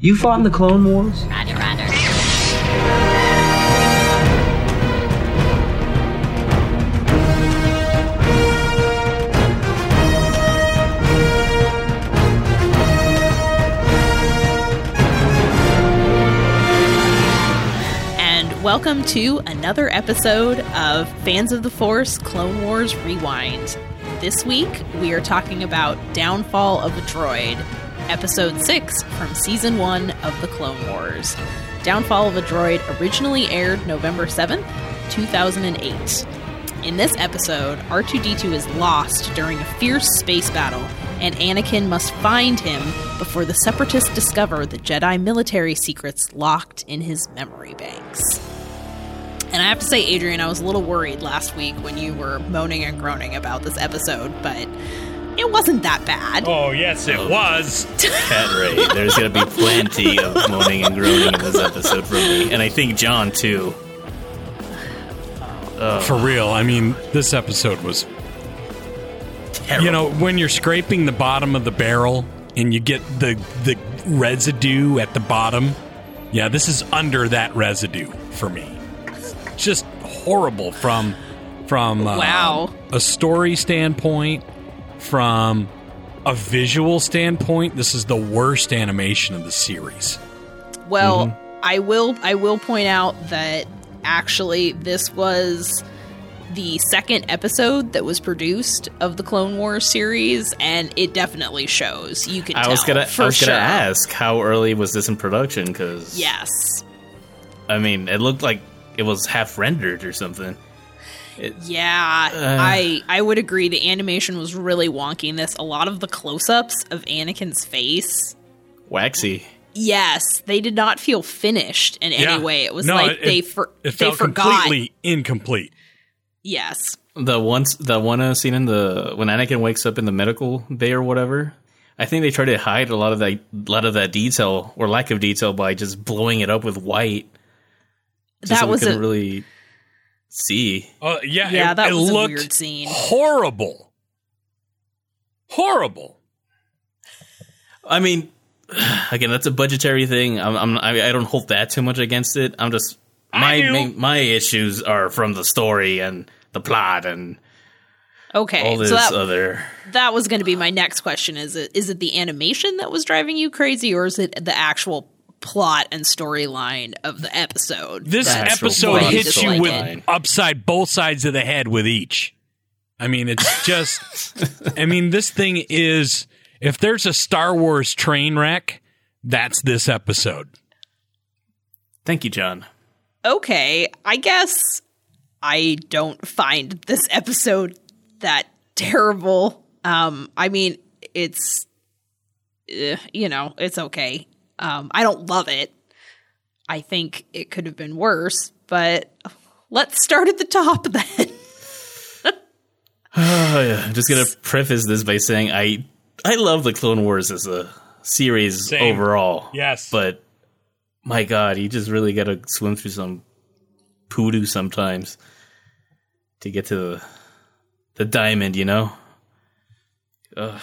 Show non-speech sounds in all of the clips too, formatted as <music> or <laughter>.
You fought in the Clone Wars? Roger, roger. and welcome to another episode of Fans of the Force Clone Wars Rewind. This week, we are talking about Downfall of a Droid, Episode 6 from Season 1 of The Clone Wars. Downfall of a Droid originally aired November 7th, 2008. In this episode, R2D2 is lost during a fierce space battle, and Anakin must find him before the Separatists discover the Jedi military secrets locked in his memory banks. And I have to say, Adrian, I was a little worried last week when you were moaning and groaning about this episode, but it wasn't that bad. Oh, yes, it was. Cat Ray, there's gonna be plenty of moaning and groaning in this episode from me, and I think John too. For real. I mean, this episode was. You know, when you're scraping the bottom of the barrel and you get the the residue at the bottom, yeah, this is under that residue for me. Just horrible from from uh, Wow. a story standpoint, from a visual standpoint. This is the worst animation of the series. Well, mm-hmm. I will I will point out that actually this was the second episode that was produced of the Clone Wars series, and it definitely shows. You can. I was gonna, for I was sure. gonna ask how early was this in production? Because Yes. I mean, it looked like it was half rendered or something. Yeah, I I would agree. The animation was really wonky in this. A lot of the close-ups of Anakin's face, Waxy. yes, they did not feel finished in any way. It was No, like it- they it- for, it they forgot. completely incomplete. Yes. The one, the one uh, scene in the when Anakin wakes up in the medical bay or whatever. I think they tried to hide a lot of that, lot of that detail or lack of detail by just blowing it up with white. Just That so we was couldn't a really see. Uh, yeah, Yeah, it, that it was a looked weird scene. Horrible. Horrible. I mean, <sighs> again, that's a budgetary thing. I'm, I'm I, I don't hold that too much against it. I'm just my do. main, my issues are from the story and the plot and okay. all this so that, other. that was going to be my next question. Is it is it the animation that was driving you crazy, or is it the actual plot and storyline of the episode? This That's episode what hits just you with it. upside both sides of the head with each. I mean, it's <laughs> just. I mean, this thing is. If there's a Star Wars train wreck, that's this episode. Thank you, John. okay, I guess I don't find this episode that terrible. Um, I mean, it's eh, you know, it's okay. Um, I don't love it. I think it could have been worse, but let's start at the top <laughs> then. Oh, <sighs> yeah. I'm just gonna preface this by saying I I love the Clone Wars as a series Same. overall. Yes. but my God, you just really gotta swim through some poodoo sometimes to get to the, the diamond. You know. Ugh.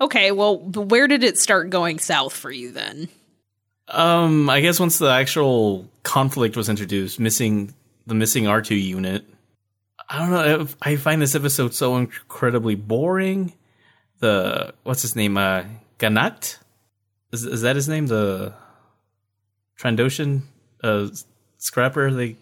Okay, well, where did it start going south for you then? Um, I guess once the actual conflict was introduced, missing the missing R two unit. I don't know. I find this episode so incredibly boring. The what's his name? Uh, Gha Nachkt. Is is that his name? The Trandoshan uh, scrapper. The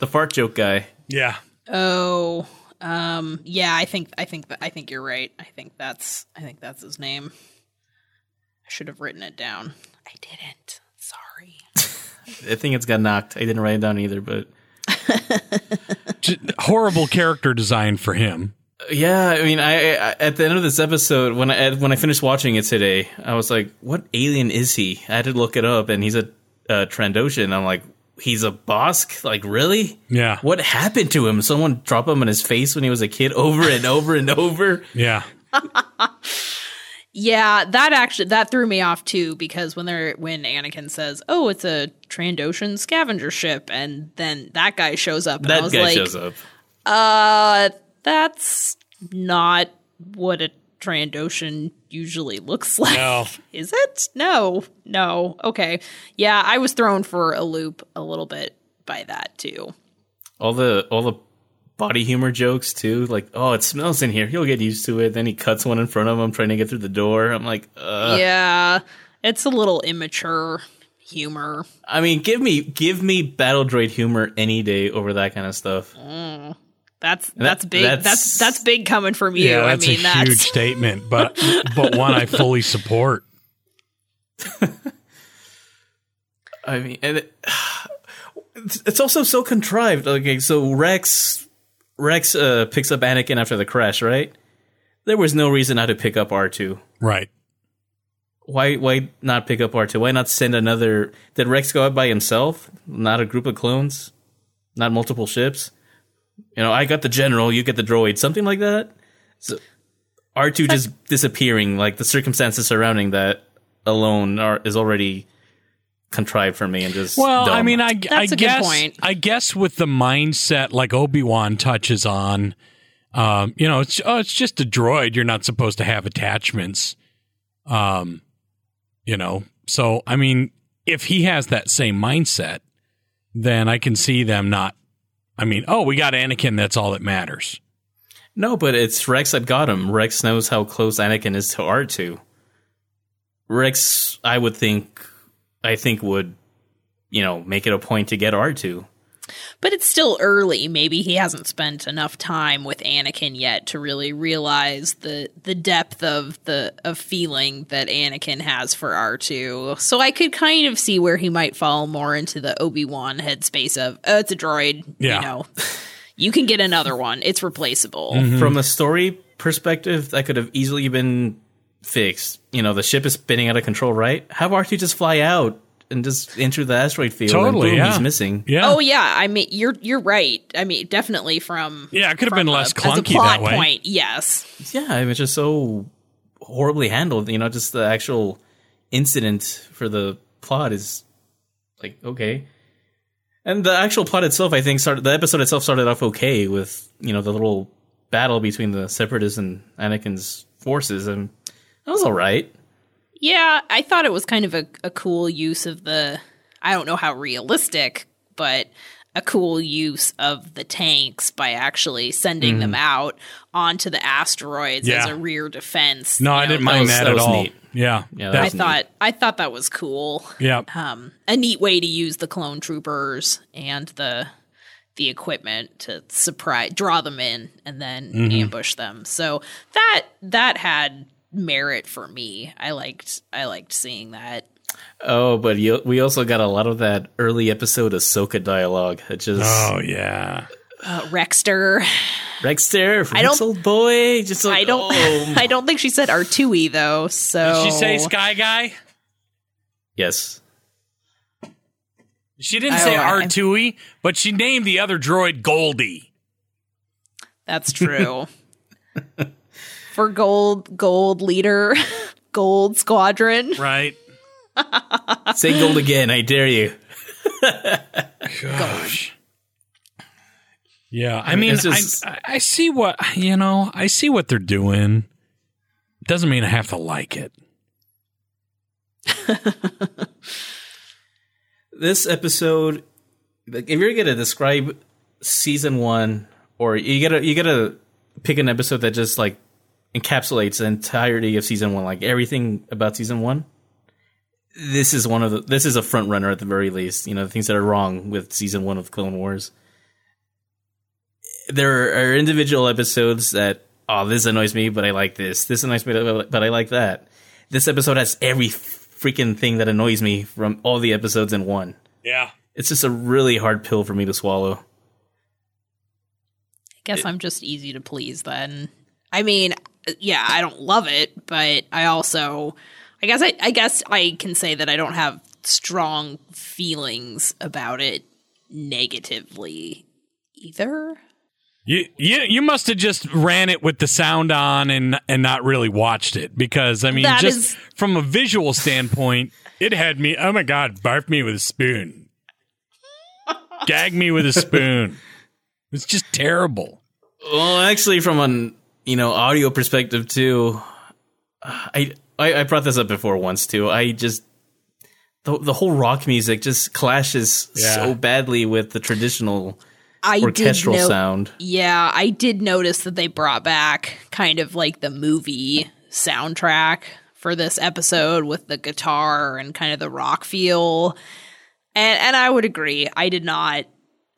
the fart joke guy. Yeah. Oh, um, yeah, I think I think that I think you're right. I think that's I think that's his name. I should have written it down. I didn't. I think it's Gha Nachkt. I didn't write it down either, but horrible character design for him. Yeah, I mean, I, I at the end of this episode, when I when I finished watching it today, I was like, "What alien is he?" I had to look it up, and he's a uh, Trandoshan. I'm like, "He's a Bossk? Like, really? Yeah. What happened to him? Someone drop him in his face when he was a kid, over and over and over." Yeah. <laughs> Yeah, that actually that threw me off too because when they're when Anakin says, "Oh, it's a Trandoshan scavenger ship," and then that guy shows up, and I That was guy like, shows up. "Uh, that's not what a Trandoshan usually looks <laughs> like. No. Is it? No. No. Okay. Yeah, I was thrown for a loop a little bit by that too. all the all the body humor jokes too. Like, oh, it smells in here. He'll get used to it. Then he cuts one in front of him trying to get through the door. I'm like, uh. yeah, it's a little immature humor. I mean, give me give me battle droid humor any day over that kind of stuff. That's That- that's big. that's- That's that's big coming from you. Yeah, that's I mean, a that's huge statement, but <laughs> but one I fully support. <laughs> I mean, and it, <sighs> it's also so contrived. Okay, so Rex Rex uh, picks up Anakin after the crash, right? There was no reason not to pick up R two. Right. Why why not pick up R two? Why not send another? Did Rex go out by himself? Not a group of clones? Not multiple ships? You know, I got the general, you get the droid, something like that. So R two just disappearing, like the circumstances surrounding that alone are is already contrived for me and just Well, I mean, I, I That's a good guess point. I guess with the mindset like Obi Wan touches on, um, you know, it's oh, it's just a droid. You're not supposed to have attachments. Um, you know, so I mean, if he has that same mindset, then I can see them not. I mean, oh, we got Anakin. That's all that matters. No, but it's Rex that got him. Rex knows how close Anakin is to R2. Rex, I would think, I think would, you know, make it a point to get R2. But it's still early. Maybe he hasn't spent enough time with Anakin yet to really realize the the depth of the of feeling that Anakin has for R2. So I could kind of see where he might fall more into the Obi-Wan headspace of, oh, it's a droid, Yeah. you know. You can get another one. It's replaceable. Mm-hmm. From a story perspective, that could have easily been fixed. You know, the ship is spinning out of control, right? Have R2 just fly out and just enter the asteroid field. Totally, and boom, yeah. he's missing. Yeah. Oh yeah, I mean you're you're right. I mean definitely from Yeah, it could have from been a- less as a clunky plot that way. point. Yes. Yeah, I mean, it's just so horribly handled. You know, just the actual incident for the plot is like okay, and the actual plot itself, I think, started the episode itself started off okay with you know the little battle between the separatists and Anakin's forces, and that was all right. Yeah, I thought it was kind of a, a cool use of the I don't know how realistic, but a cool use of the tanks by actually sending them out onto the asteroids as Mm-hmm. A rear defense. no, You I know, didn't that mind that, that at was all. neat. Yeah. Yeah, that That- I was neat. thought I thought that was cool. yeah. Um, a neat way to use the clone troopers and the the equipment to surprise draw them in and then Mm-hmm. ambush them. So that that had merit for me. I liked I liked seeing that. Oh, but you, we also got a lot of that early episode Ahsoka dialogue. It just Oh yeah. Uh, Rexter. Rexter, I don't- old boy. Just like I don't oh. <laughs> I don't think she said R2E though. So Did she say Sky Guy? yes. She didn't say I- R2E, but she named the other droid Goldie. That's true. <laughs> For gold gold leader, <laughs> gold squadron. Right. <laughs> Say gold again, I dare you. Gosh. Yeah, I mean, just- I, I see what you know. I see what they're doing. Doesn't mean I have to like it. <laughs> This episode, like, if you're gonna describe season one, or you gotta you gotta pick an episode that just like encapsulates the entirety of season one, like everything about season one. This is one of the. This is a front runner at the very least. You know the things that are wrong with season one of Clone Wars. There are individual episodes that oh this annoys me, but I like this. This annoys me, but I like that. This episode has every freaking thing that annoys me from all the episodes in one. Yeah. It's just a really hard pill for me to swallow. I guess I'm just easy to please then. I mean, yeah, I don't love it, but I also I guess I I guess I can say that I don't have strong feelings about it negatively either. You you you must have just ran it with the sound on and and not really watched it because I mean That just is- from a visual standpoint, it had me. Oh my god! Barf me with a spoon. Gag me with a spoon. It's just terrible. Well, actually, from an you know, audio perspective too, I, I I brought this up before once too. I just the the whole rock music just clashes Yeah. so badly with the traditional I orchestral did know- sound. Yeah, I did notice that they brought back kind of like the movie soundtrack for this episode with the guitar and kind of the rock feel. And and I would agree. I did not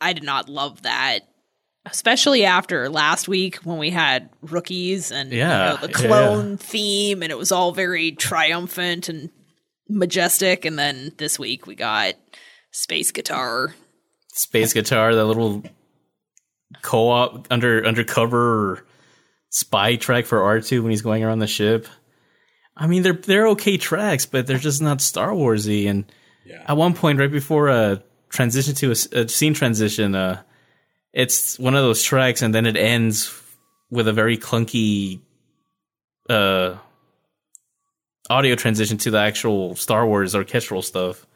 I did not love that. Especially after last week when we had rookies and you know, the yeah, clone theme and it was all very triumphant and majestic and then this week we got space guitar Space guitar, that little co-op under undercover spy track for R two when he's going around the ship. I mean, they're they're okay tracks, but they're just not Star Warsy. And at one point, right before a transition to a scene transition, uh, it's one of those tracks, and then it ends with a very clunky uh, audio transition to the actual Star Wars orchestral stuff.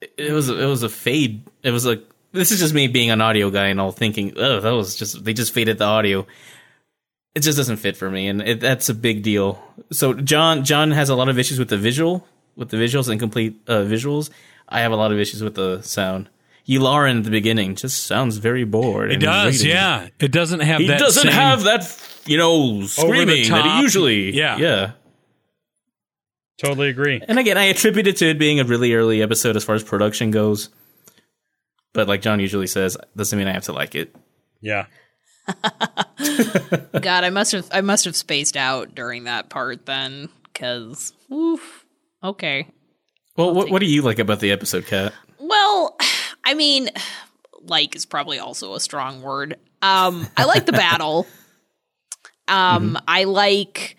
It, was it was a fade. It was like this is just me being an audio guy and all thinking, oh, that was just they just faded the audio it just doesn't fit for me, and it, that's a big deal. So John John has a lot of issues with the visual, with the visuals, incomplete uh, visuals. I have a lot of issues with the sound. Yularen at the beginning just sounds very bored. It does, grating. yeah. It doesn't have He that. doesn't same- have that, you know, screaming that he usually. Yeah. yeah. Totally agree. And again, I attribute it to it being a really early episode as far as production goes. But like John usually says, doesn't mean I have to like it. Yeah. <laughs> God, I must have I must have spaced out during that part then, because oof. Okay. Well, what, what do you like about the episode, Kat? Well, I mean, like is probably also a strong word. Um, I like the battle. <laughs> Um, I like.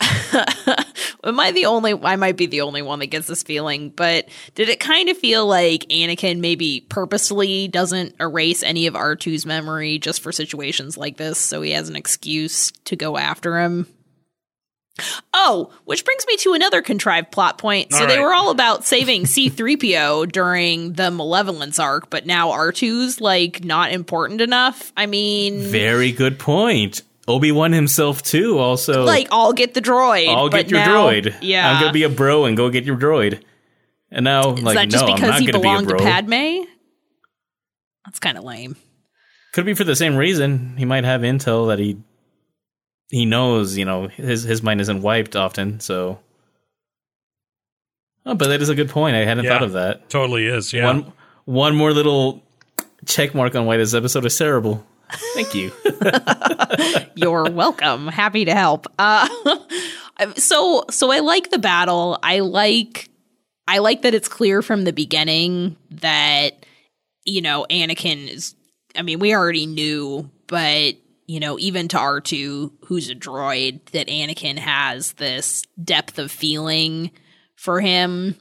<laughs> Am I the only? I might be the only one that gets this feeling, but did it kind of feel like Anakin maybe purposely doesn't erase any of R2's memory just for situations like this, so he has an excuse to go after him? Oh, which brings me to another contrived plot point. So All they right. were all about saving C3PO <laughs> during the Malevolence arc, but now R2's like not important enough. I mean, Very good point. Obi Wan himself too. Also, like I'll get the droid. I'll get your now- droid. Yeah. I'm gonna be a bro and go get your droid. And now, Is like, that just no, I'm because not he gonna be belonged to. Padme? That's kind of lame. Could be for the same reason. He might have intel that he he knows. You know, his his mind isn't wiped often. So, oh, but that is a good point. I hadn't Yeah. thought of that. Totally is. Yeah. One one more little check mark on why this episode is terrible. Thank you. <laughs> You're welcome. Happy to help. Uh, <laughs> so so I like the battle. I like I like that it's clear from the beginning that you know Anakin is. I mean, we already knew, but you know, even to R two, who's a droid, that Anakin has this depth of feeling for him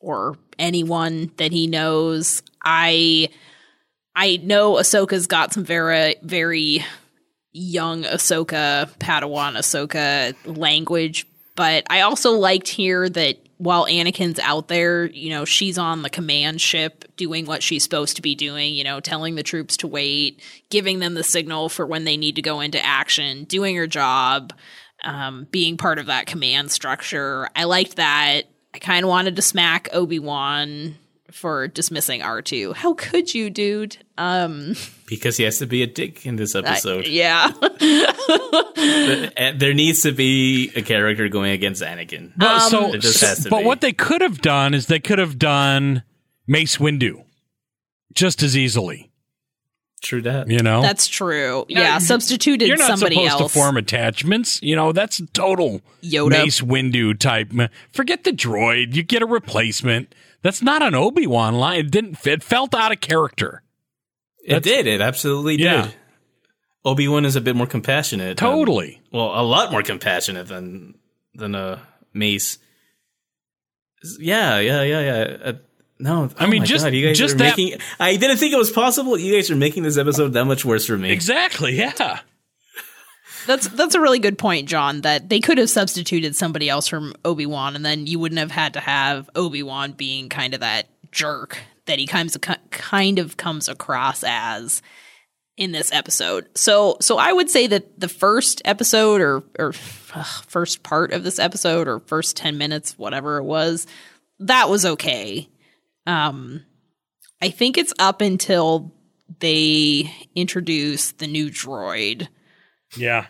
or anyone that he knows. I I know Ahsoka's got some very very young Ahsoka, Padawan Ahsoka language, but I also liked here that while Anakin's out there, you know, she's on the command ship doing what she's supposed to be doing, you know, telling the troops to wait, giving them the signal for when they need to go into action, doing her job, um, being part of that command structure. I liked that. I kind of wanted to smack Obi-Wan for dismissing R2. How could you, dude? Um because he has to be a dick in this I- episode. yeah. And uh, there needs to be a character going against Anakin. But, so, just has to but be. what they could have done is they could have done Mace Windu just as easily. True that. You know, That's true. Yeah, substituted you're not somebody supposed else. to form attachments. You know, that's total Yoda. Mace Windu type. Forget the droid. You get a replacement. That's not an Obi Wan line. It didn't fit. Felt out of character. It did. It absolutely Yeah. did. Obi Wan is a bit more compassionate. than- Totally. well, a lot more compassionate than than uh, Mace. Yeah, yeah, yeah, yeah. Uh, no, I oh mean, just- God, you guys just are that- making. I didn't think it was possible. You guys are making this episode that much worse for me. Exactly. Yeah. That's that's a really good point, John. That they could have substituted somebody else from Obi Wan, and then you wouldn't have had to have Obi Wan being kind of that jerk that he comes kind of comes across as. in this episode. So so I would say that the first episode or or uh, first part of this episode or first 10 minutes whatever it was that was okay. Um I think it's up until they introduce the new droid Yeah.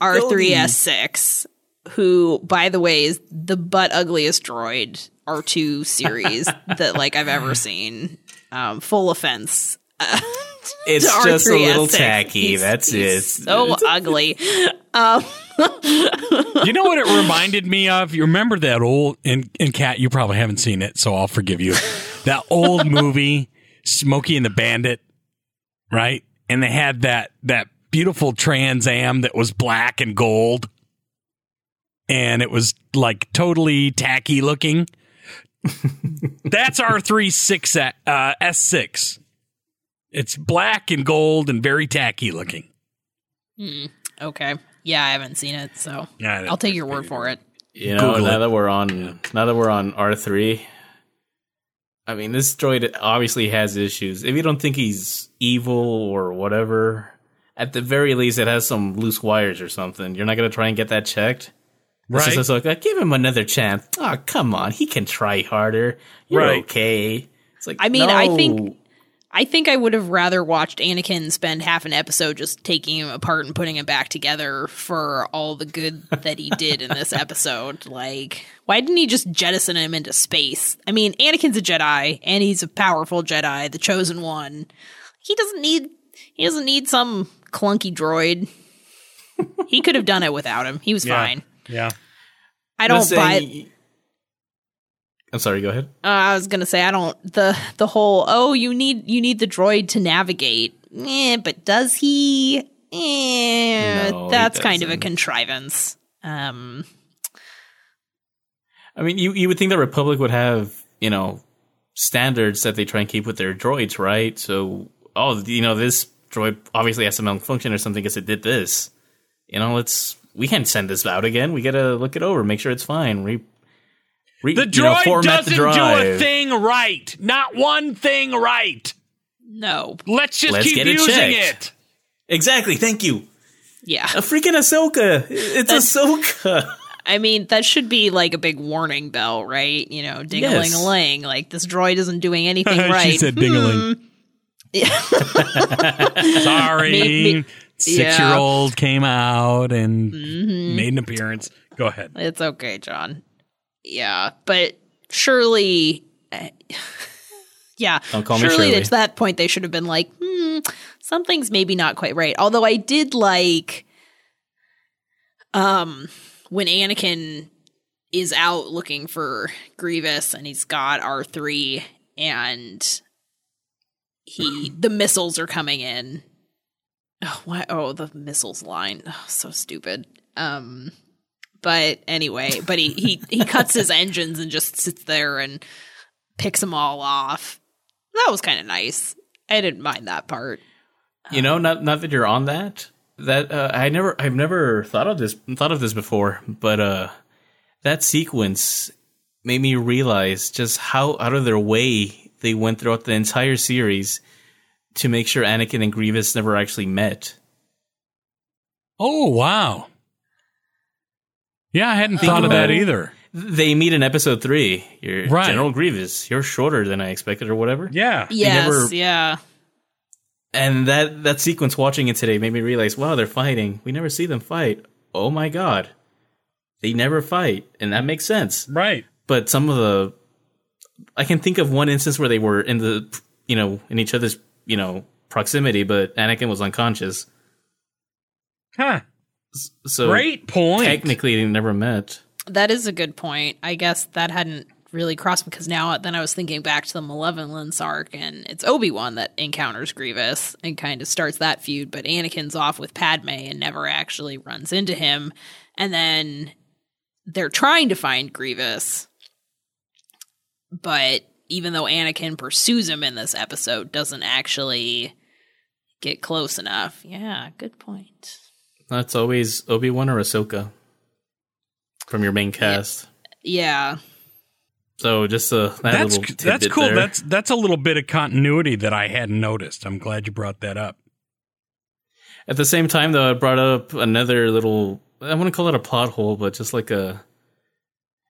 R3S6 who by the way is the butt ugliest droid R2 series <laughs> that like I've ever seen. Um full offense. It's to just a little R3S6. tacky. He's- That's he's it. So ugly. Um, <laughs> you know what it reminded me of? You remember that old and and Kat, you probably haven't seen it, so I'll forgive you. That old movie, Smokey and the Bandit, right? And they had that that beautiful Trans Am that was black and gold. And it was like totally tacky looking. <laughs> That's our three six uh, S six. It's black and gold and very tacky looking. okay. Yeah, I haven't seen it, so Yeah, I'll take your word for it. You know, Google now it. that we're on now that we're on R three, I mean this droid obviously has issues. If you don't think he's evil or whatever, at the very least it has some loose wires or something. You're not gonna try and get that checked. It's Right. just like, uh, give him another chance. Oh, come on, he can try harder. You're Right. okay. It's like I mean, I think- I think I would have rather watched Anakin spend half an episode just taking him apart and putting him back together for all the good that he did in this <laughs> episode. Like, why didn't he just jettison him into space? I mean, Anakin's a Jedi and he's a powerful Jedi, the chosen one. He doesn't need he doesn't need some clunky droid. he could have done it without him. He was Yeah. fine. Yeah. I don't not buy saying- I'm sorry. Go ahead. Uh, I was gonna say I don't the the whole oh you need you need the droid to navigate. Eh, but does he? Eh, No, he that's kind of a contrivance. Um, I mean, you you would think the Republic would have you know standards that they try and keep with their droids, right? So, oh, you know, this droid obviously has some malfunction or something because it did this. You know, let's we can't send this out again. We gotta look it over, make sure it's fine. Re, re, The you know, droid format the doesn't do a thing right. Not one thing right. no, Let's just Let's keep get it using checked. it. Exactly. Thank you. yeah. A freaking Ahsoka. It's Ahsoka. <laughs> I mean that should be like a big warning bell, right? You know, ding a ling a ling. Like this droid isn't doing anything <laughs> right. she said ding-a-ling. Hmm. <laughs> Sorry. Me- me- Six year old came out and made an appearance. Go ahead. It's okay, John. Yeah, but surely, uh, <laughs> yeah, Don't call me surely Shirley. to that point they should have been like, hmm, something's maybe not quite right. Although I did like, um, when Anakin is out looking for Grievous and he's got R three and he the missiles are coming in. Oh, why? Oh, the missiles line. Oh, so stupid. Um, but anyway, but he he he cuts his <laughs> engines and just sits there and picks them all off. That was kind of nice. I didn't mind that part. You know, not not that you're on that. That uh, I never, I've never thought of this thought of this before, but uh, that sequence made me realize just how out of their way they went throughout the entire series to make sure Anakin and Grievous never actually met. Oh, wow. Yeah, I hadn't thought of that either. They meet in episode three. You're Right. General Grievous. You're shorter than I expected, or whatever. Yeah. Yes, never- yeah. And that that sequence watching it today made me realize, wow, they're fighting. We never see them fight. Oh my god, they never fight, and that makes sense. Right. but some of the I can think of one instance where they were in the you know in each other's you know proximity, but Anakin was unconscious. Huh. So Great point. technically they never met. That is a good point. I guess that hadn't really crossed because now then I was thinking back to the Malevolence arc and it's Obi Wan that encounters Grievous and kind of starts that feud, but Anakin's off with Padme and never actually runs into him. And then they're trying to find Grievous, but even though Anakin pursues him in this episode, doesn't actually get close enough. Yeah, good point. That's always Obi Wan or Ahsoka from your main cast. Yeah. So just uh, that That's little that's cool. there. That's that's a little bit of continuity that I hadn't noticed. I'm glad you brought that up. At the same time, though, I brought up another little. I want to call it a plot hole, but just like a.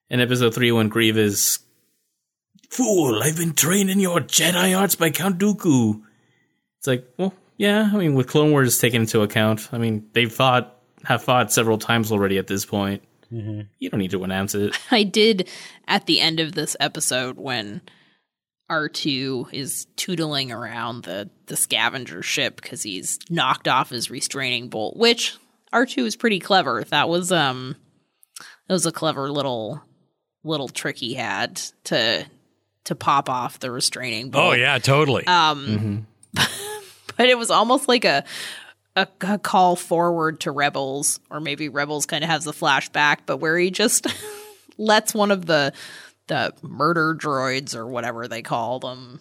In episode three, when Grievous. Fool! I've been trained in your Jedi arts by Count Dooku. It's like, well, yeah. I mean, with Clone Wars taken into account, I mean, they've fought, have fought several times already at this point. You don't need to announce it. <laughs> I did at the end of this episode when R2 is tootling around the, the scavenger ship because he's knocked off his restraining bolt, which R2 is pretty clever. That was um that was a clever little little trick he had to to pop off the restraining bolt. Oh yeah, totally. Um <laughs> but it was almost like a, a a call forward to Rebels, or maybe Rebels kind of has a flashback, but where he just <laughs> lets one of the the murder droids or whatever they call them,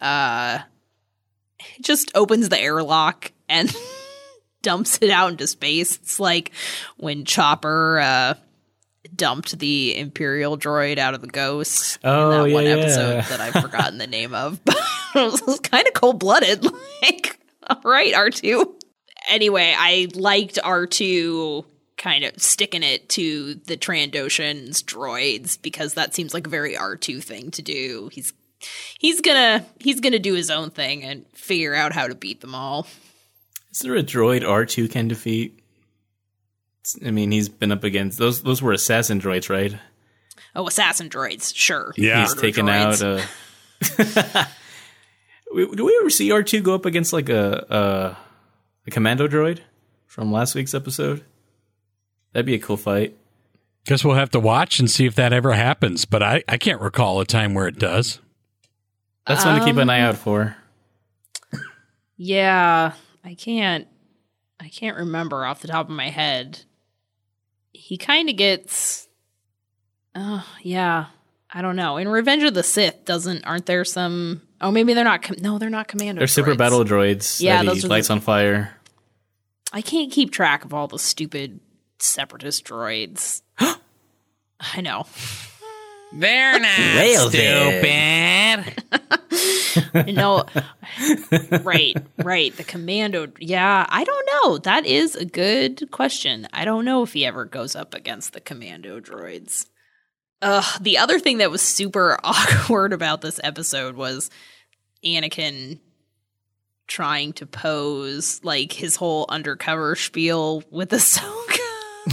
uh, just opens the airlock and <laughs> dumps it out into space. It's like when Chopper uh, dumped the Imperial droid out of the Ghost Oh, in that one yeah, episode yeah. that I've forgotten the name of. <laughs> But it was kind of cold blooded. <laughs> Like, all right, R2. Anyway, I liked R2 kind of sticking it to the Trandoshans droids because that seems like a very R2 thing to do. He's he's gonna he's gonna do his own thing and figure out how to beat them all. Is there a droid R2 can defeat? I mean, he's been up against those. Those were assassin droids, right? Oh, assassin droids, sure. Yeah. He's Murder taken droids. out. <laughs> We- do we ever see R2 go up against like a, a a commando droid from last week's episode? That'd be a cool fight. Guess we'll have to watch and see if that ever happens. But I, I can't recall a time where it does. That's one to keep Um, an eye out for. Yeah, I can't I can't remember off the top of my head. He kind of gets Oh, yeah. I don't know. In Revenge of the Sith doesn't aren't there some Oh, maybe they're not com- No, they're not commando. They're super battle droids Yeah, those are lights the- on fire. I can't keep track of all the stupid separatist droids. <gasps> I know. They're not Well, stupid. <laughs> no. Right right. The commando yeah i don't know. That is a good question. I don't know if he ever goes up against the commando droids. Ugh, the other thing that was super <laughs> awkward about this episode was anakin trying to pose like his whole undercover spiel with Ahsoka. <laughs>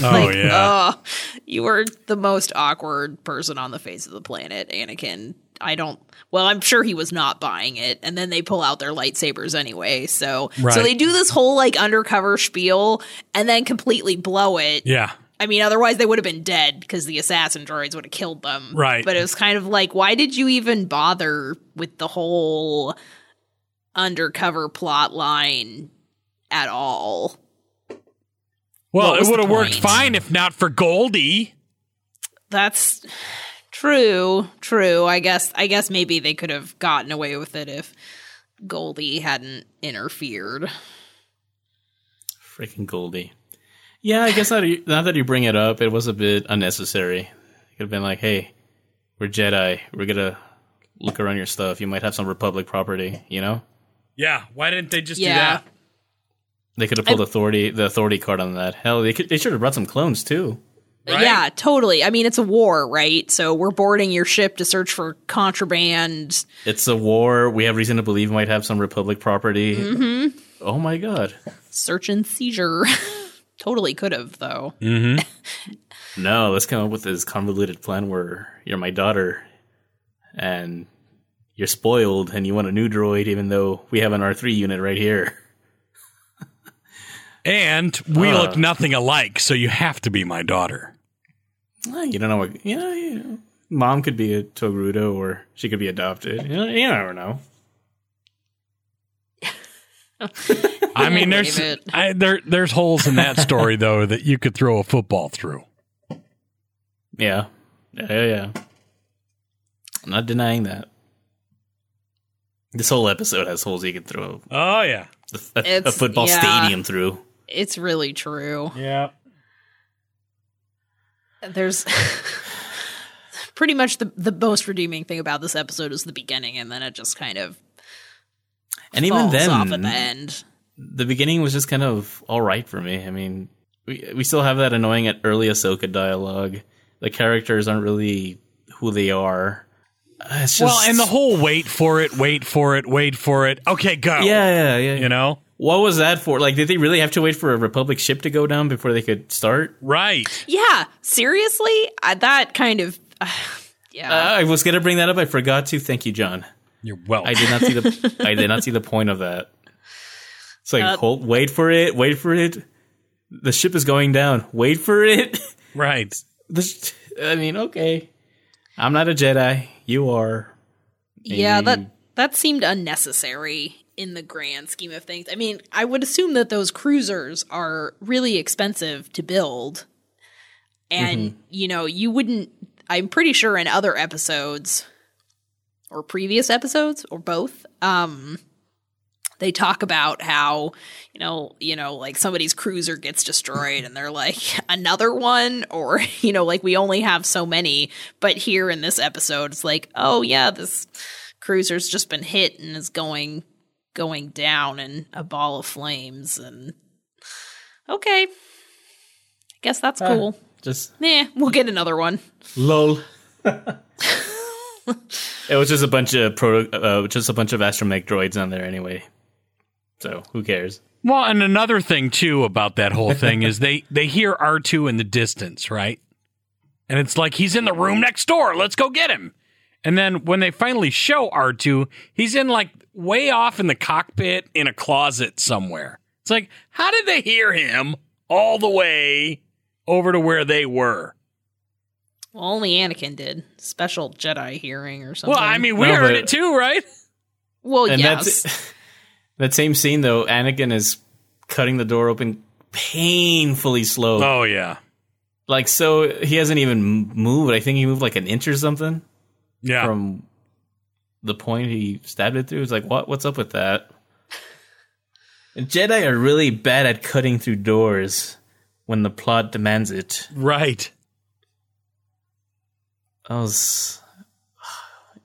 Oh, like, yeah. oh, you were the most awkward person on the face of the planet, Anakin. I don't. Well, I'm sure he was not buying it, and then they pull out their lightsabers anyway. So, Right. so they do this whole like undercover spiel, and then completely blow it. Yeah. I mean, otherwise they would have been dead because the assassin droids would have killed them. Right. But it was kind of like, why did you even bother with the whole undercover plot line at all? Well, it would have worked fine if not for Goldie. That's true. True. I guess. I guess maybe they could have gotten away with it if Goldie hadn't interfered. Freaking Goldie. Yeah, I guess now that, you, that you bring it up, it was a bit unnecessary. It could have been like, hey, we're Jedi. We're going to look around your stuff. You might have some Republic property, you know? Yeah. Why didn't they just Yeah. They could have pulled authority the authority card on that. Hell, they, could, they should have brought some clones too. Right? Yeah, totally. I mean, it's a war, right? So we're boarding your ship to search for contraband. It's a war. We have reason to believe we might have some Republic property. Mm-hmm. Oh my god. Search and seizure. <laughs> totally could have, though. <laughs> No, let's come up with this convoluted plan where you're my daughter and you're spoiled and you want a new droid even though we have an R3 unit right here. And we Uh. look nothing alike, so you have to be my daughter. You don't know what, you know, you know. Mom could be a Togruta or she could be adopted. You, know, you never know. <laughs> I mean, there's I, there there's holes in that story though that you could throw a football through. Yeah. Yeah, yeah, yeah. I'm not denying that. This whole episode has holes you can throw Oh yeah, a, a, a football yeah. stadium through. It's really true. yeah. There's <laughs> pretty much the the most redeeming thing about this episode is the beginning, and then it just kind of And even then, off at the end. the beginning was just kind of all right for me. I mean, we we still have that annoying at early Ahsoka dialogue. The characters aren't really who they are. Uh, It's just, well, and the whole wait for it, wait for it, wait for it. Okay, go. yeah, yeah, yeah. You know? What was that for? Like, did they really have to wait for a Republic ship to go down before they could start? Right. Yeah, seriously, I, that kind of. Uh, <sighs> yeah. Uh, I was gonna bring that up. I forgot to. Thank you, John. You're welcome. I did not see the. <laughs> I did not see the point of that. It's like, Uh, hold, wait for it, wait for it. The ship is going down. Wait for it. <laughs> right. The sh- I mean, okay. I'm not a Jedi. You are. yeah, that that seemed unnecessary in the grand scheme of things. I mean, I would assume that those cruisers are really expensive to build. And, you know, you wouldn't I'm pretty sure in other episodes or previous episodes or both, um they talk about how you know you know like somebody's cruiser gets destroyed and they're like <laughs> another one or <laughs> you know like we only have so many but here in this episode it's like oh yeah this cruiser's just been hit and is going going down in a ball of flames and okay i guess that's cool Just Yeah, we'll get another one lol. <laughs> it was just a bunch of pro, uh, just a bunch of astromech droids on there anyway. So who cares? Well, and another thing too about that whole thing is they they hear R2 in the distance, right? And it's like he's in the room next door. Let's go get him. And then when they finally show R2, he's in like way off in the cockpit in a closet somewhere. It's like, how did they hear him all the way over to where they were? well only anakin did special jedi hearing or something Well, I mean, we No, heard but- it too, right? well And yes <laughs> that same scene though. Anakin is cutting the door open painfully slow. Oh yeah. Like so, he hasn't even moved. I think he moved like an inch or something Yeah. from the point he stabbed it through. It's like, what? What's up with that? And Jedi are really bad at cutting through doors when the plot demands it. right. I was. <sighs>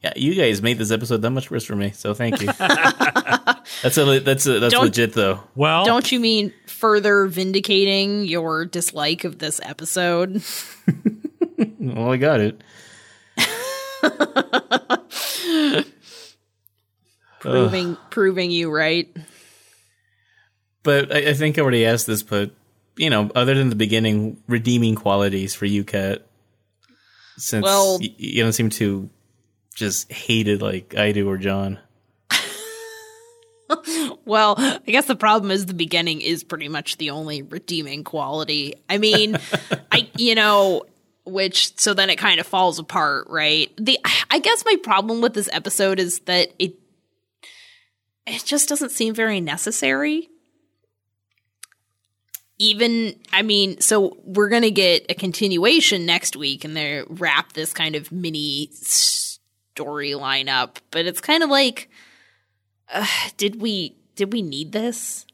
Yeah, you guys made this episode that much worse for me, so thank you. <laughs> <laughs> that's a that's a, that's Don't- legit though. Well, Don't you mean further vindicating your dislike of this episode? <laughs> Well, I got it. <laughs> Proving proving you right. But I, I think I already asked this, but you know, other than the beginning redeeming qualities for you, Kat, since Well- y- you don't seem to just hate it like I do or John. <laughs> Well, I guess the problem is the beginning is pretty much the only redeeming quality. I mean, <laughs> I you know, which so then it kind of falls apart, right? The I guess my problem with this episode is that it it just doesn't seem very necessary. Even I mean, so we're going to get a continuation next week and they wrap this kind of mini storyline up, but it's kind of like uh, did we did we need this?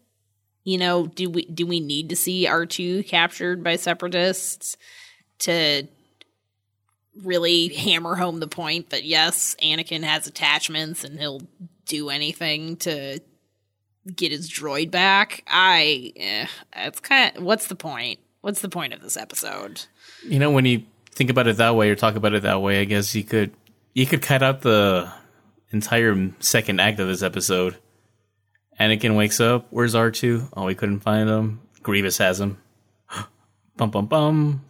You know, do we do we need to see R2 captured by separatists to really hammer home the point that yes, Anakin has attachments and he'll do anything to get his droid back? I eh, it's kind of what's the point? What's the point of this episode? You know, when you think about it that way or talk about it that way, I guess you could you could cut out the entire second act of this episode. Anakin wakes up. Where's R two? Oh, we couldn't find him. Grievous has him. <gasps> bum bum bum.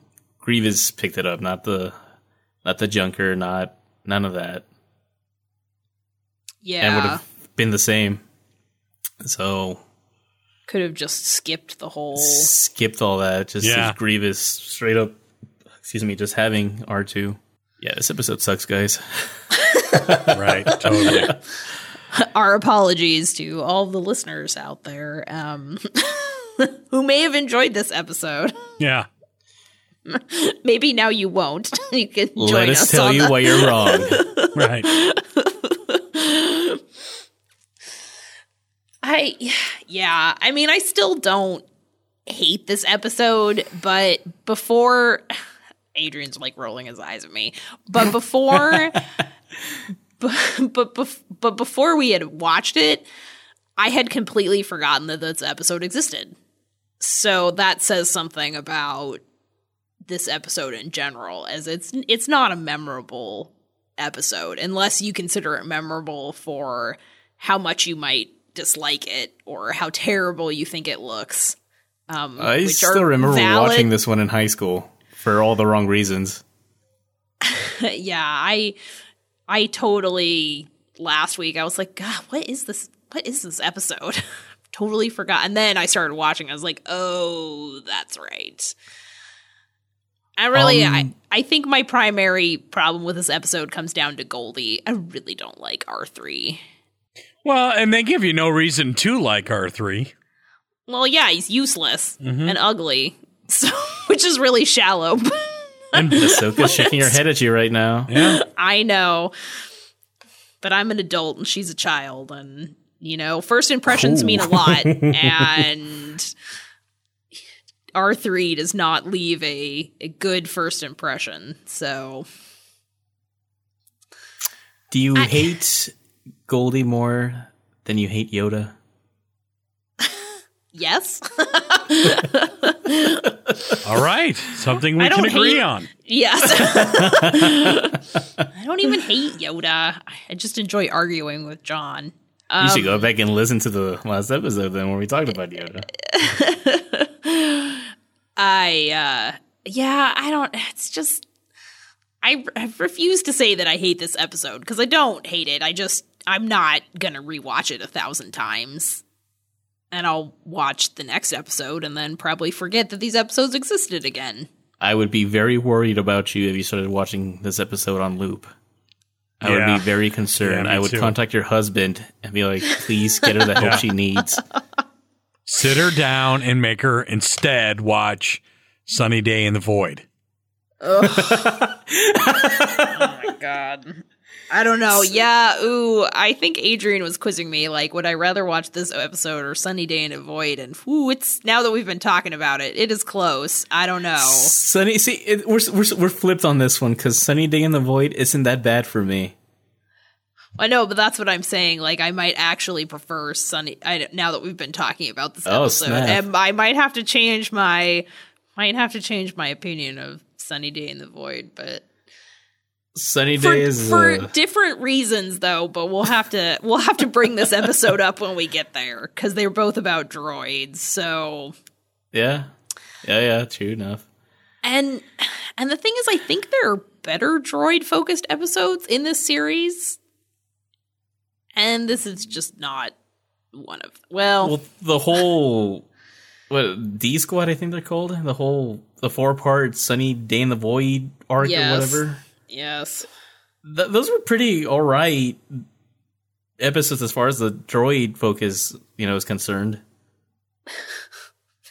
Grievous picked it up, not the not the junker, not none of that. Yeah. And would have been the same. So could have just skipped the whole. skipped all that. Just Yeah. as Grievous straight up. Excuse me, just having R two. Yeah, this episode sucks, guys. <laughs> right. Totally. <laughs> our apologies to all the listeners out there um, <laughs> who may have enjoyed this episode. Yeah. <laughs> Maybe now you won't. <laughs> you can join Let us us tell on you the- why you're wrong. <laughs> Right. I yeah, I mean I still don't hate this episode, but before <sighs> Adrian's like rolling his eyes at me. But before but but bef- but before we had watched it, I had completely forgotten that this episode existed. So that says something about this episode in general as it's it's not a memorable episode unless you consider it memorable for how much you might dislike it or how terrible you think it looks. Um, I still remember valid- watching this one in high school for all the wrong reasons. <laughs> yeah, I I totally last week I was like, God, what is this? What is this episode? <laughs> totally forgot. And then I started watching. I was like, oh, that's right. I really, Um, I, I think my primary problem with this episode comes down to Goldie. I really don't like R three. Well, and they give you no reason to like R3. Well, yeah, he's useless Mm-hmm. and ugly, <laughs> so which is really shallow. <laughs> And Ahsoka's shaking her head at you right now. yeah, <laughs> I know. But I'm an adult and she's a child and you know, first impressions Ooh. mean a lot and R3 does not leave a, a good first impression. So, Do you <laughs> hate Goldie more than you hate Yoda? yes. <laughs> all right, something we can agree hate- on. yes. <laughs> I don't even hate Yoda. I just enjoy arguing with John. You should go back and listen to the last episode then where we talked about Yoda. <laughs> I uh yeah, I don't it's just I, I refuse to say that I hate this episode because I don't hate it. I just I'm not going to rewatch it a thousand times. And I'll watch the next episode and then probably forget that these episodes existed again. I would be very worried about you if you started watching this episode on loop. I Yeah. would be very concerned. Yeah, I would too. contact your husband and be like, please get her the help Yeah. she needs. Sit her down and make her instead watch Sunny Day in the Void. Oh, <laughs> oh my god. I don't know. Yeah, ooh, I think Adrian was quizzing me like would I rather watch this episode or Sunny Day in a Void and ooh, it's now that we've been talking about it, it is close. I don't know. Sunny, see, it, we're, we're we're flipped on this one because Sunny Day in the Void isn't that bad for me. I know, but that's what I'm saying. Like, I might actually prefer Sunny. I now that we've been talking about this Oh, episode, snap. and I might have to change my might have to change my opinion of Sunny Day in the Void, but Sunny for, Day is for uh, different reasons, though. But we'll have to we'll have to bring this episode up when we get there because they're both about droids. So yeah, yeah, yeah. True enough. and and the thing is, I think there are better droid focused episodes in this series, and this is just not one of well Well, the whole what D Squad, I think they're called. The whole the four part Sunny Day in the Void arc Yes. or whatever. Yes. Th- those were pretty all right episodes as far as the droid focus, you know, is concerned. <laughs>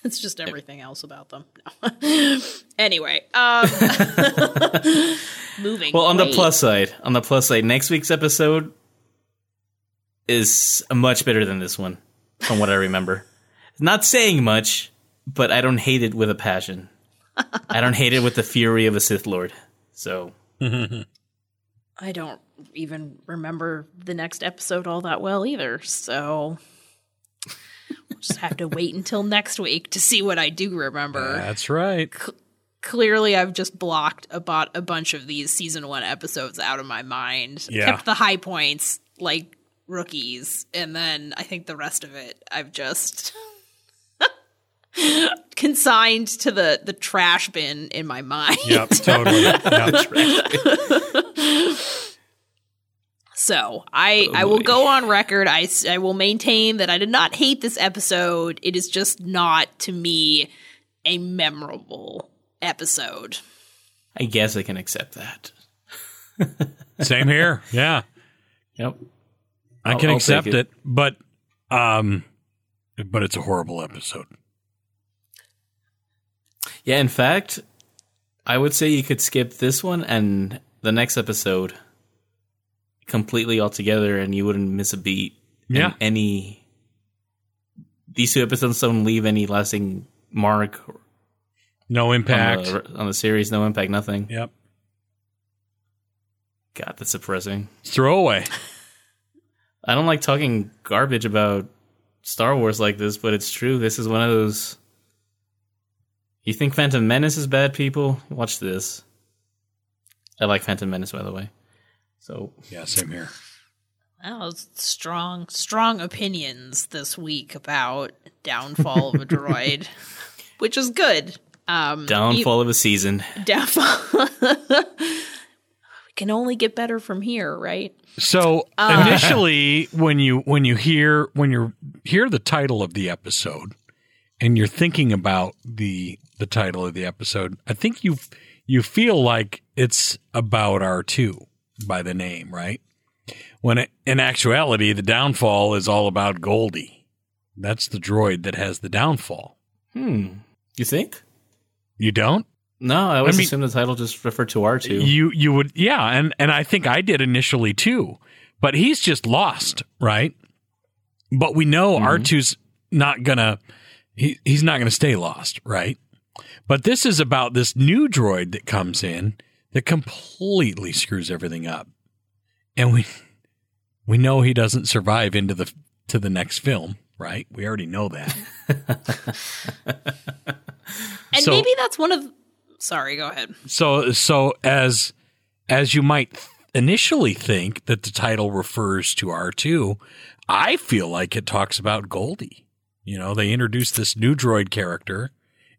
It's just everything else about them. No. <laughs> anyway, um <laughs> moving. Well, on the plus side, on the plus side, next week's episode is much better than this one, from what I remember. Not saying much, but I don't hate it with a passion. I don't hate it with the fury of a Sith Lord. So <laughs> I don't even remember the next episode all that well either, so we'll just have to wait until next week to see what I do remember. That's right. Clearly, I've just blocked about a bunch of these season one episodes out of my mind. Yeah. Kept the high points like rookies, and then I think the rest of it I've just <laughs> consigned to the the trash bin in my mind. Yep, totally. <laughs> Yep. So I I will go on record. I I will maintain that I did not hate this episode. It is just not to me a memorable episode. I guess I can accept that. <laughs> Same here. Yeah, Yep. I I'll- can I'll accept it. it. but um, but it's a horrible episode. Yeah, in fact, I would say you could skip this one and the next episode completely altogether and you wouldn't miss a beat. Yeah. any these two episodes don't leave any lasting mark No on impact. the, on the series, no impact, nothing. Yep. God, that's depressing. Throwaway. I don't like talking garbage about Star Wars like this, but it's true. This is one of those. You think Phantom Menace is bad, people? Watch this. I like Phantom Menace, by the way. So Yeah, same here. Well, strong, strong opinions this week about downfall of a droid, <laughs> which is good. Um, downfall of a season. downfall. we <laughs> can only get better from here, right? So Uh. initially, when you when you hear when you hear the title of the episode, and you're thinking about the the title of the episode, I think you you feel like it's about R two by the name, right? When it, in actuality, the downfall is all about Goldie. That's the droid that has the downfall. Hmm. You think? You don't? No, I always I mean- assume the title just referred to R two. You you would yeah, and and I think I did initially too. But he's just lost, right? But we know R2's not gonna he, he's not gonna stay lost, right? But this is about this new droid that comes in that completely screws everything up. And we we know he doesn't survive into the to the next film, right? We already know that. <laughs> And So- maybe that's one of. Sorry, go ahead. So so as as you might initially think that the title refers to R2, I feel like it talks about Goldie. You know, they introduced this new droid character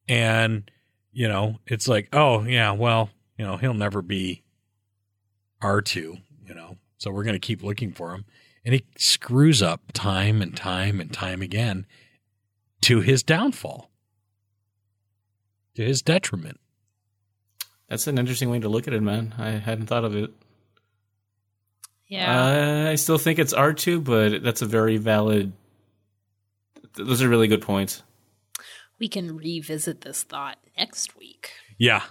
and you know, it's like, oh yeah, well, you know, he'll never be R2, you know. So we're going to keep looking for him. And he screws up time and time and time again to his downfall. To his detriment. That's an interesting way to look at it, man. I hadn't thought of it. Yeah. Uh, I still think it's R two, but that's a very valid. Th- Those are really good points. we can revisit this thought next week. Yeah.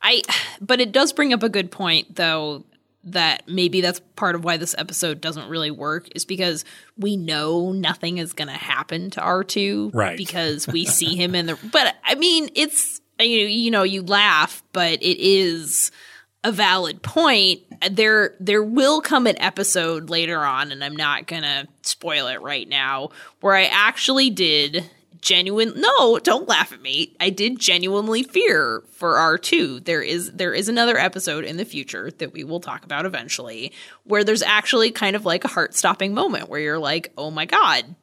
I but it does bring up a good point though that maybe that's part of why this episode doesn't really work is because we know nothing is going to happen to R2 Right. because we <laughs> see him in the but I mean it's you you know you laugh but it is a valid point there there will come an episode later on and I'm not to spoil it right now where I actually did genuine no don't laugh at me. I did genuinely fear for r2 there is there is another episode in the future that we will talk about eventually where there's actually kind of like a heart-stopping moment where you're like oh my god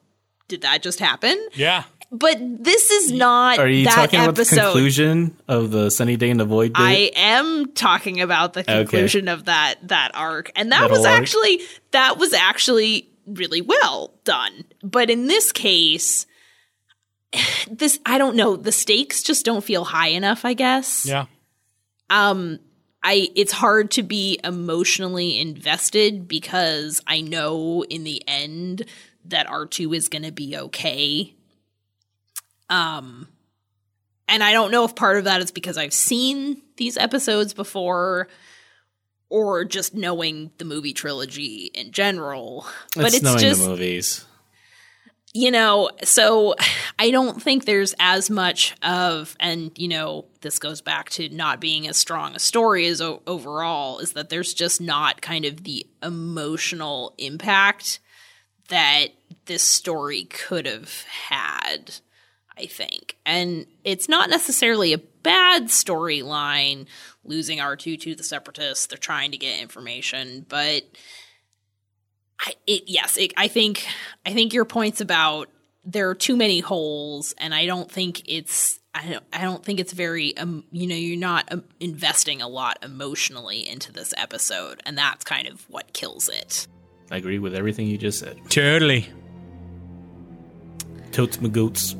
did that just happen? Yeah. But this is not Are you that talking about the episode conclusion of the Sunny Day in the Void? Bit? I am talking about the conclusion of that that arc, and that, That was whole arc? actually that was actually really well done. But in this case, <sighs> this I don't know. The stakes just don't feel high enough. I guess. Yeah. Um, I it's hard to be emotionally invested because I know in the end that R2 is going to be okay. Um and I don't know if part of that is because I've seen these episodes before or just knowing the movie trilogy in general. but It's it's knowing just the movies. you know, so I don't think there's as much of, and you know, this goes back to not being as strong a story as o- overall, is that there's just not kind of the emotional impact that this story could have had, I think. And it's not necessarily a bad storyline losing R2 to the separatists. They're trying to get information, but I, it, yes, it, I think I think your points about there are too many holes, and I don't think it's I don't I don't think it's very um you know you're not um, investing a lot emotionally into this episode, and that's kind of what kills it. I agree with everything you just said. Totally. Totes my goats.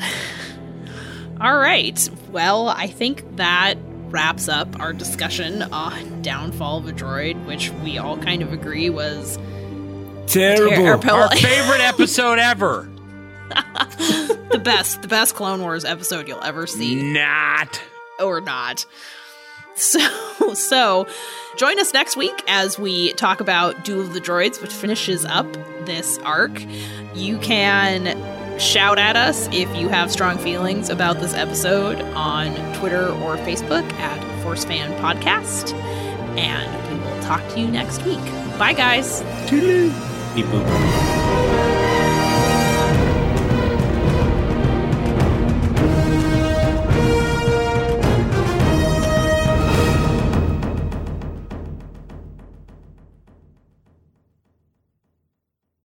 <laughs> All right, well I think that wraps up our discussion on Downfall of a Droid, which we all kind of agree was Terrible. Ter- Our <laughs> favorite episode ever. <laughs> the best the best Clone Wars episode you'll ever see. Not. or not. So, so join us next week as we talk about Duel of the Droids, which finishes up this arc. You can shout at us if you have strong feelings about this episode on Twitter or Facebook at Force Fan Podcast. And we will talk to you next week. Bye, guys. Beep boop.